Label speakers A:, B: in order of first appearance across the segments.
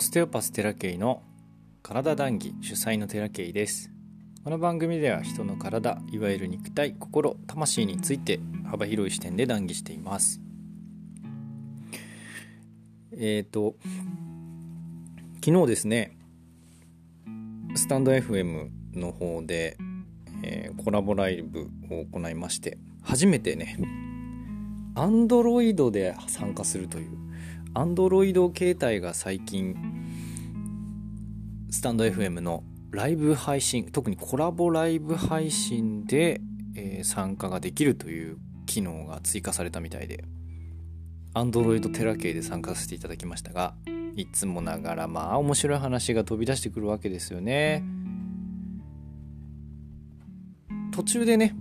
A: オステオパステラケイの体談義主催のテラケイです。この番組では人の体いわゆる肉体心魂について幅広い視点で談義しています。えっ、ー、と昨日ですねスタンド FM の方で、えー、コラボライブを行いまして初めてねアンドロイドで参加するというアンドロイド携帯が最近スタンド FM のライブ配信特にコラボライブ配信で、えー、参加ができるという機能が追加されたみたいでアンドロイドテラ系で参加させていただきましたがいつもながらまあ面白い話が飛び出してくるわけですよね。途中でね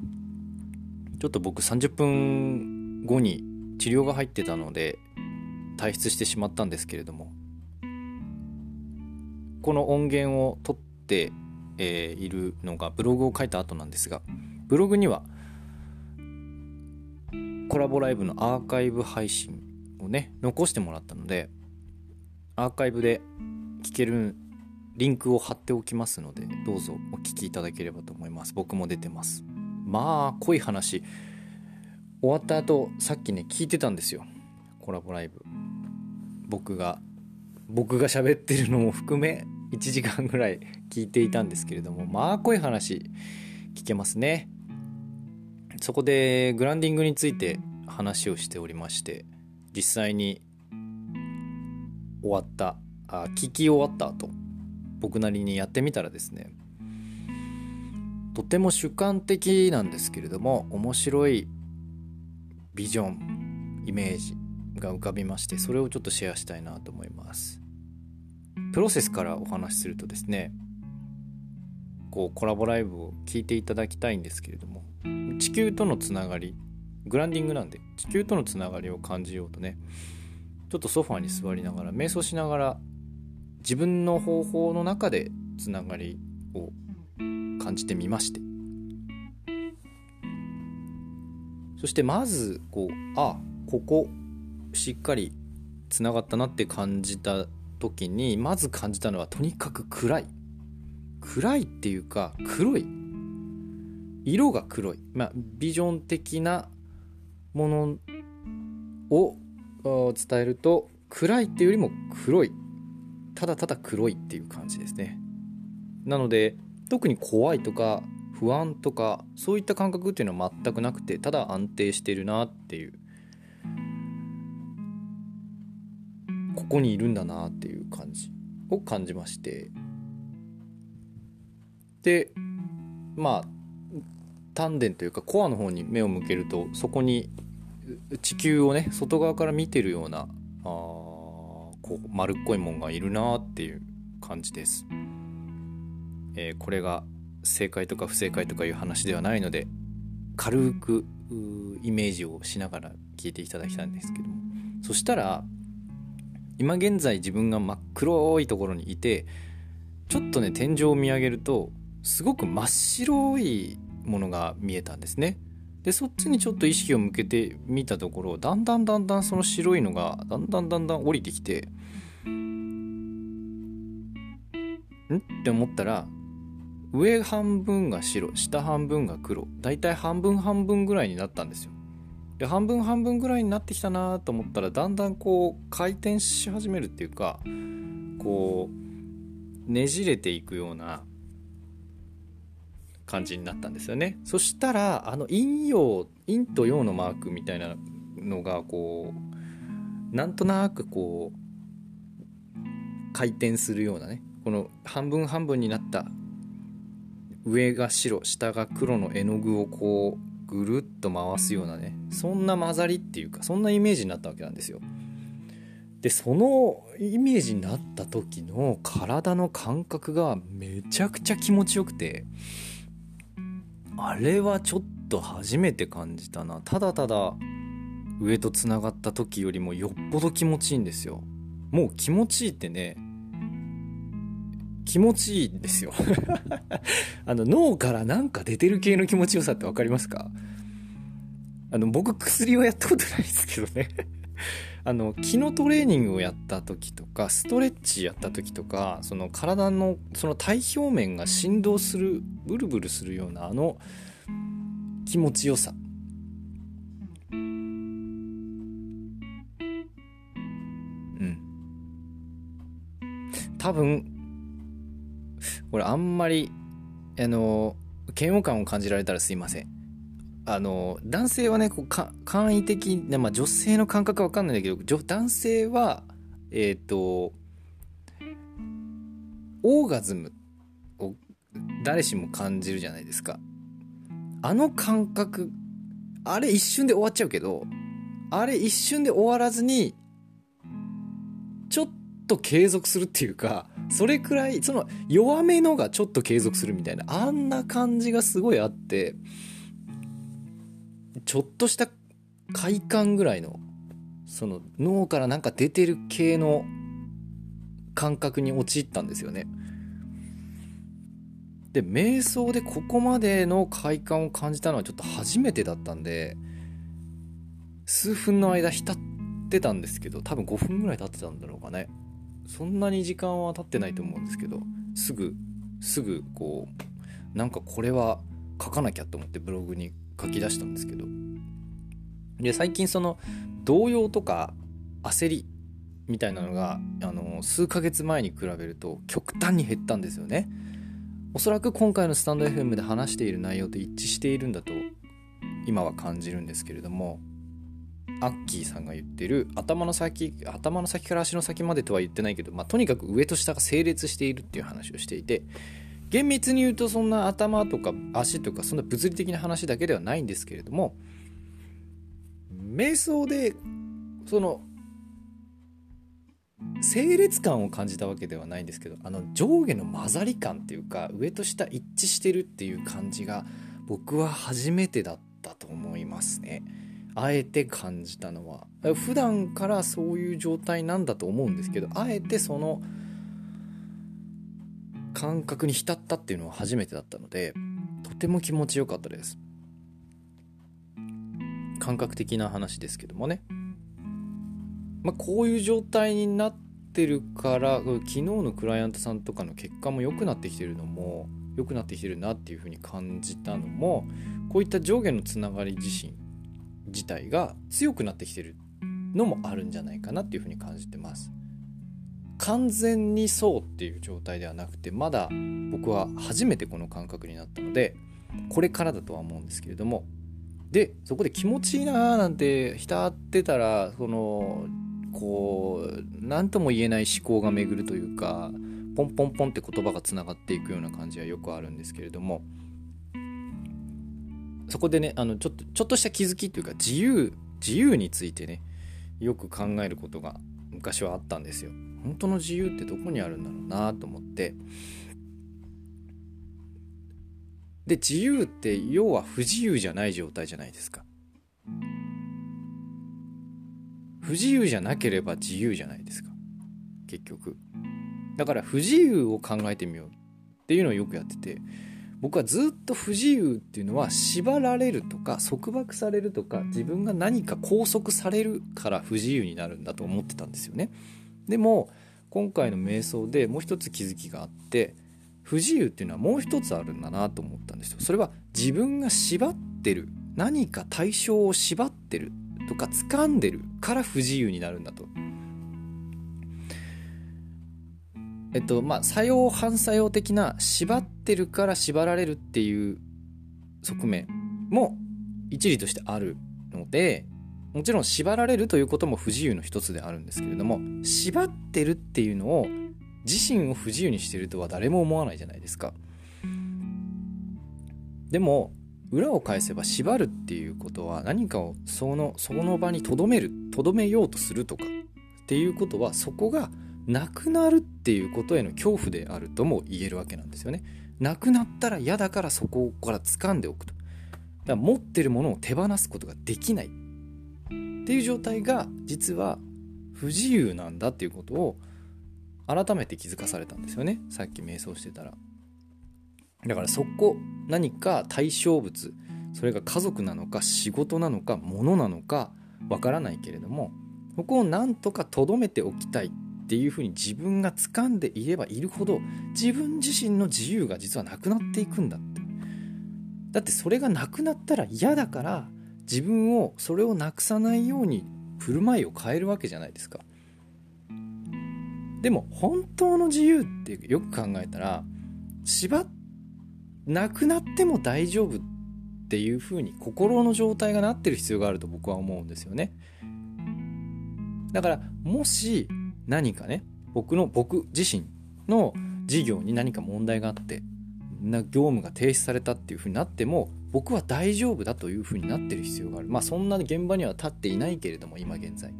A: ちょっと僕30分後に治療が入ってたので退出してしまったんですけれども。この音源を取って、えー、いるのがブログを書いた後なんですがブログにはコラボライブのアーカイブ配信をね残してもらったのでアーカイブで聞けるリンクを貼っておきますのでどうぞお聞きいただければと思います。僕も出てます。まあ濃い話。終わった後さっきね聞いてたんですよ。コラボライブ。僕が僕が喋ってるのも含め1時間ぐらい聞いていたんですけれどもまあ濃い話聞けますね。そこでグランディングについて話をしておりまして実際に終わったあ聞き終わった後僕なりにやってみたらですねとても主観的なんですけれども面白いビジョンイメージが浮かびましてそれをちょっとシェアしたいなと思います。プロセスからお話しするとですねこうコラボライブを聞いていただきたいんですけれども地球とのつながりグランディングなんで地球とのつながりを感じようとねちょっとソファーに座りながら瞑想しながら自分の方法の中でつながりを感じてみまして。そしてまずこうあここしっかりつながったなって感じた時にまず感じたのはとにかく暗い。暗いっていうか黒い。色が黒い。まあビジョン的なものを伝えると暗いっていうよりも黒い。ただただ黒いっていう感じですね。なので特に怖いとか不安とかそういった感覚っていうのは全くなくてただ安定してるなっていう。ここにいるんだなっていう感じ。を感じまして。でまあ丹田というかコアの方に目を向けるとそこに地球をね外側から見てるようなあこう丸っこいもんがいるなっていう感じです、えー、これが正解とか不正解とかいう話ではないので軽くイメージをしながら聞いていただきたいんですけども。そしたら今現在自分が真っ黒いところにいてちょっとね天井を見上げるとすごく真っ白いものが見えたんですね。でそっちにちょっと意識を向けてみたところだんだんだんだんその白いのがだんだんだんだん降りてきてん？って思ったら上半分が白下半分が黒だいたい半分半分ぐらいになったんですよ。で半分半分ぐらいになってきたなと思ったらだんだんこう回転し始めるっていうかこうねじれていくような感じになったんですよね。そしたらあの陰陽陰と陽のマークみたいなのがこうなんとなくこう回転するようなねこの半分半分になった上が白下が黒の絵の具をこうぐるっと回すようなねそんな混ざりっていうかそんなイメージになったわけなんですよ。でそのイメージになった時の体の感覚がめちゃくちゃ気持ちよくてあれはちょっと初めて感じたなただただ上とつながった時よりもよっぽど気持ちいいんですよもう気持ちいいってね気持ちいいんですよ。あの脳からなんか出てる系の気持ちよさって分かりますか？あの僕薬はやったことないですけどね。あの気のトレーニングをやった時とかストレッチやった時とかその体のその体表面が振動するブルブルするようなあの気持ちよさ。うん。多分これあんまりあの嫌悪感を感じられたらすいません。あの男性はねこうか簡易的な、まあ、女性の感覚は分かんないんだけど男性はえっ、ー、とオーガズムを誰しも感じるじゃないですか。あの感覚あれ一瞬で終わっちゃうけどあれ一瞬で終わらずにちょっと継続するっていうかそれくらいその弱めのがちょっと継続するみたいなあんな感じがすごいあってちょっとした快感ぐらいのその脳からなんか出てる系の感覚に陥ったんですよね。で瞑想でここまでの快感を感じたのはちょっと初めてだったんで数分の間浸ってたんですけど多分5分ぐらい経ってたんだろうかねそんなに時間は経ってないと思うんですけどすぐすぐこうなんかこれは書かなきゃと思ってブログに書き出したんですけど。で最近その動揺とか焦りみたいなのがあの数ヶ月前に比べると極端に減ったんですよね。おそらく今回のスタンド FM で話している内容と一致しているんだと今は感じるんですけれどもアッキーさんが言ってる頭の先頭の先から足の先までとは言ってないけど、まあ、とにかく上と下が整列しているっていう話をしていて厳密に言うとそんな頭とか足とかそんな物理的な話だけではないんですけれども瞑想でその整列感を感じたわけではないんですけどあの上下の混ざり感っていうか上と下一致してるっていう感じが僕は初めてだったと思いますね。あえて感じたのは。普段からそういう状態なんだと思うんですけどあえてその感覚に浸ったっていうのは初めてだったのでとても気持ちよかったです。感覚的な話ですけどもね。まあこういう状態になってるから昨日のクライアントさんとかの結果も良くなってきてるのも良くなってきてるなっていうふうに感じたのもこういった上下のつながり自身自体が強くなってきてるのもあるんじゃないかなっていうふうに感じてます。完全にそうっていう状態ではなくてまだ僕は初めてこの感覚になったのでこれからだとは思うんですけれども。でそこで気持ちいいなーなんて浸ってたらそのこう何とも言えない思考が巡るというかポンポンポンって言葉がつながっていくような感じはよくあるんですけれども。そこでねあのちょっとちょっとした気づきっていうか自由自由についてねよく考えることが昔はあったんですよ。本当の自由ってどこにあるんだろうなと思って。で自由って要は不自由じゃない状態じゃないですか。不自由じゃなければ自由じゃないですか。結局。だから不自由を考えてみようっていうのをよくやってて。僕はずっと不自由っていうのは縛られるとか束縛されるとか自分が何か拘束されるから不自由になるんだと思ってたんですよね。でも今回の瞑想でもう一つ気づきがあって不自由っていうのはもう一つあるんだなと思ったんですよ。それは自分が縛ってる何か対象を縛ってるとか掴んでるから不自由になるんだと。えっとまあ作用反作用的な縛ってるから縛られるっていう側面も一理としてあるのでもちろん縛られるということも不自由の一つであるんですけれども縛ってるっていうのを自身を不自由にしてるとは誰も思わないじゃないですか。でも裏を返せば縛るっていうことは何かをそのその場にとどめるとどめようとするとかっていうことはそこがなくなるっていうことへの恐怖であるとも言えるわけなんですよね。なくなったら嫌だからそこから掴んでおくと。だから持ってるものを手放すことができないっていう状態が実は不自由なんだっていうことを改めて気づかされたんですよねさっき瞑想してたら。だからそこ何か対象物それが家族なのか仕事なのか物なのかわからないけれどもここをなんとかとどめておきたいっていうふうに自分が掴んでいればいるほど自分自身の自由が実はなくなっていくんだって。だってそれがなくなったら嫌だから自分をそれをなくさないように振る舞いを変えるわけじゃないですか。でも本当の自由ってよく考えたら縛なくなっても大丈夫っていうふうに心の状態がなってる必要があると僕は思うんですよね。だからもし何かね僕の僕自身の事業に何か問題があってな業務が停止されたっていうふうになっても僕は大丈夫だというふうになってる必要がある。まあそんな現場には立っていないけれども今現在。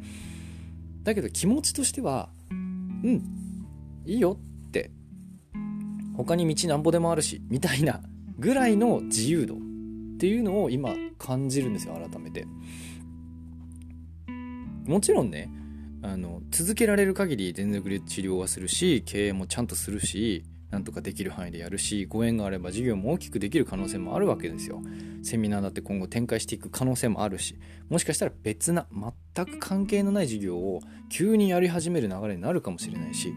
A: だけど気持ちとしてはうんいいよって。他に道なんぼでもあるしみたいなぐらいの自由度っていうのを今感じるんですよ改めて。もちろんねあの続けられる限り全力で治療はするし経営もちゃんとするしなんとかできる範囲でやるしご縁があれば事業も大きくできる可能性もあるわけですよ。セミナーだって今後展開していく可能性もあるしもしかしたら別な全く関係のない事業を急にやり始める流れになるかもしれないし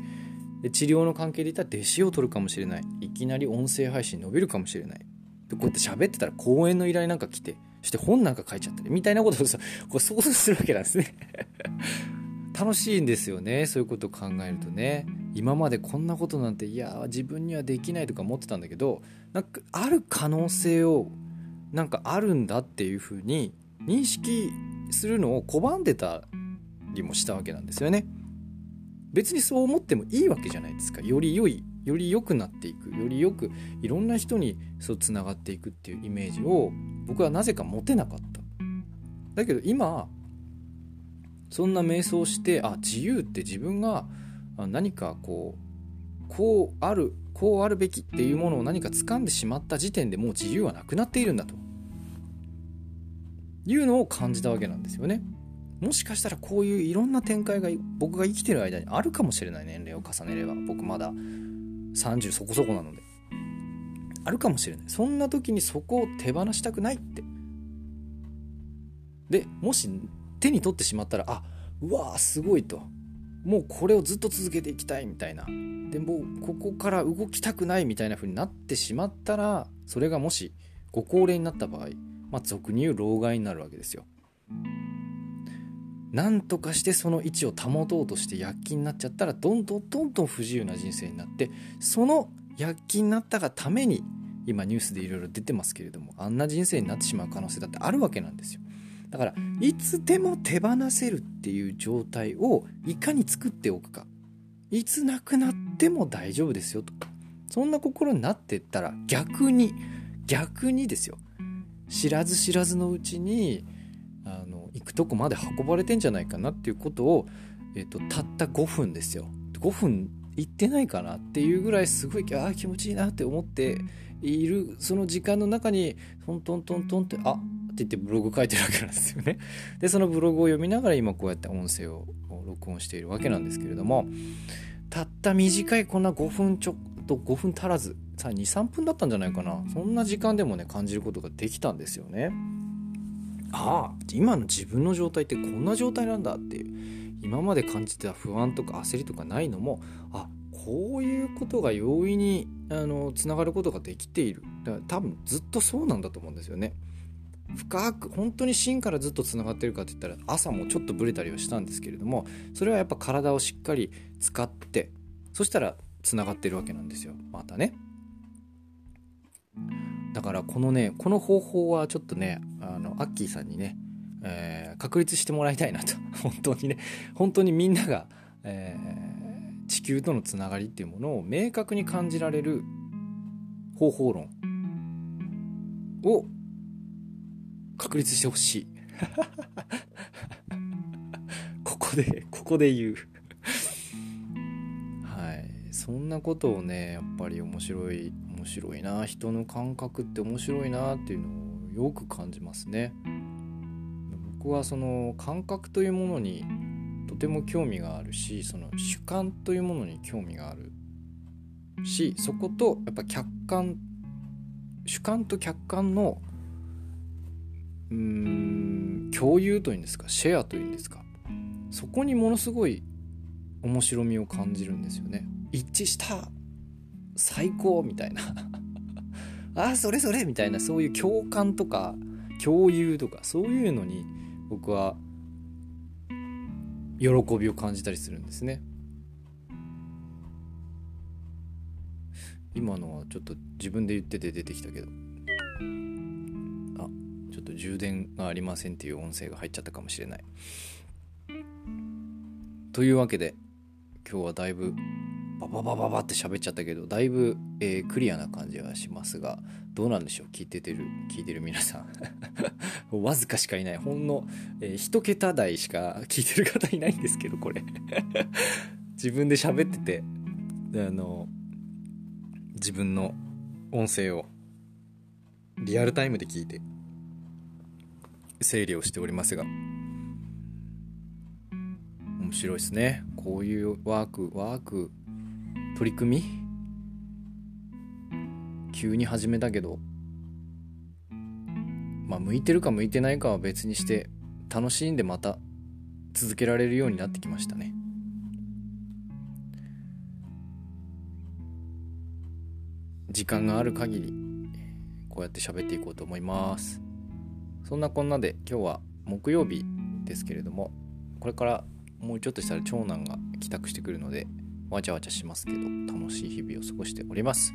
A: で治療の関係で言ったら弟子を取るかもしれない。いきなり音声配信伸びるかもしれない。でこうやって喋ってたら講演の依頼なんか来てそして本なんか書いちゃったりみたいなことをこう想像するわけなんですね。楽しいんですよね。そういうことを考えるとね。今までこんなことなんていや自分にはできないとか思ってたんだけどなんかある可能性をなんかあるんだっていうふうに認識するのを拒んでたりもしたわけなんですよね。別にそう思ってもいいわけじゃないですか。より良いより良くなっていく。よりよくいろんな人にそうつながっていくっていうイメージを僕はなぜか持てなかった。だけど今そんな瞑想してあ自由って自分が何かこうこうあるこうあるべきっていうものを何か掴んでしまった時点でもう自由はなくなっているんだと。いうのを感じたわけなんですよね。もしかしたらこういういろんな展開が僕が生きてる間にあるかもしれない年齢を重ねれば僕まだ30そこそこなので。あるかもしれない。そんな時にそこを手放したくないって。でもし手に取ってしまったらあうわーすごいともうこれをずっと続けていきたいみたいなでもうここから動きたくないみたいな風になってしまったらそれがもしご高齢になった場合まあ俗に言う老害になるわけですよ。なんとかしてその位置を保とうとして躍起になっちゃったらどんどんどんどん不自由な人生になってその躍起になったがために今ニュースでいろいろ出てますけれどもあんな人生になってしまう可能性だってあるわけなんですよ。だからいつでも手放せるっていう状態をいかに作っておくか。いつなくなっても大丈夫ですよと。そんな心になってったら逆に逆にですよ。知らず知らずのうちにあの行くとこまで運ばれてんじゃないかなっていうことを、えっと、たった5分ですよ。5分行ってないかなっていうぐらいすごいあ気持ちいいなって思っているその時間の中にトントントントンってあって言ってブログ書いてるわけなんですよね。で、そのブログを読みながら今こうやって音声を録音しているわけなんですけれども、たった短いこんな5分ちょっと5分足らず、さ2、3分だったんじゃないかな。そんな時間でもね、感じることができたんですよね。ああ、今の自分の状態ってこんな状態なんだっていう。今まで感じてた不安とか焦りとかないのも、あ、こういうことが容易にあのつながることができているだから多分ずっとそうなんだと思うんですよね深く本当に芯からずっとつながってるかって言ったら朝もちょっとブレたりはしたんですけれどもそれはやっぱ体をしっかり使ってそしたらつながってるわけなんですよ。またね。だからこのねこの方法はちょっとねあのアッキーさんにね、えー、確立してもらいたいなと。本当にね。本当にみんなが、えー、地球とのつながりっていうものを明確に感じられる方法論を確立してほしい。ここでここで言う。はい。そんなことをねやっぱり面白い面白いな人の感覚って面白いなっていうのをよく感じますね。僕はその感覚というものにとても興味があるしその主観というものに興味がある。しそことやっぱ客観主観と客観のうん共有というんですかシェアというんですかそこにものすごい面白みを感じるんですよね。一致した最高みたいな。あそれそれみたいなそういう共感とか共有とかそういうのに僕は喜びを感じたりするんですね。今のはちょっと自分で言ってて出てきたけど。と充電がありませんっていう音声が入っちゃったかもしれない。というわけで今日はだいぶバババババって喋っちゃったけどだいぶ、えー、クリアな感じはしますがどうなんでしょう？聞いててる聞いてる皆さん。わずかしかいない。ほんの、えー、1桁台しか聞いてる方いないんですけどこれ。自分で喋っててあの自分の音声をリアルタイムで聞いて整理をしておりますが。面白いですね。こういうワークワーク取り組み？急に始めたけど。まあ向いてるか向いてないかは別にして楽しんでまた続けられるようになってきましたね。時間がある限りこうやって喋っていこうと思います。そんなこんなで今日は木曜日ですけれどもこれからもうちょっとしたら長男が帰宅してくるのでわちゃわちゃしますけど楽しい日々を過ごしております。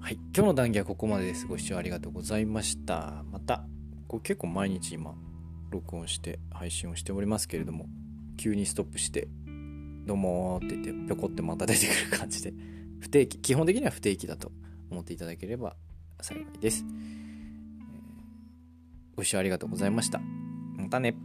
A: はい今日の談義はここまでです。ご視聴ありがとうございました。またこれ結構毎日今録音して配信をしておりますけれども急にストップして「どうも」って言ってぴょこってまた出てくる感じで不定期基本的には不定期だと思っていただければ幸いです、ご視聴ありがとうございました。またね。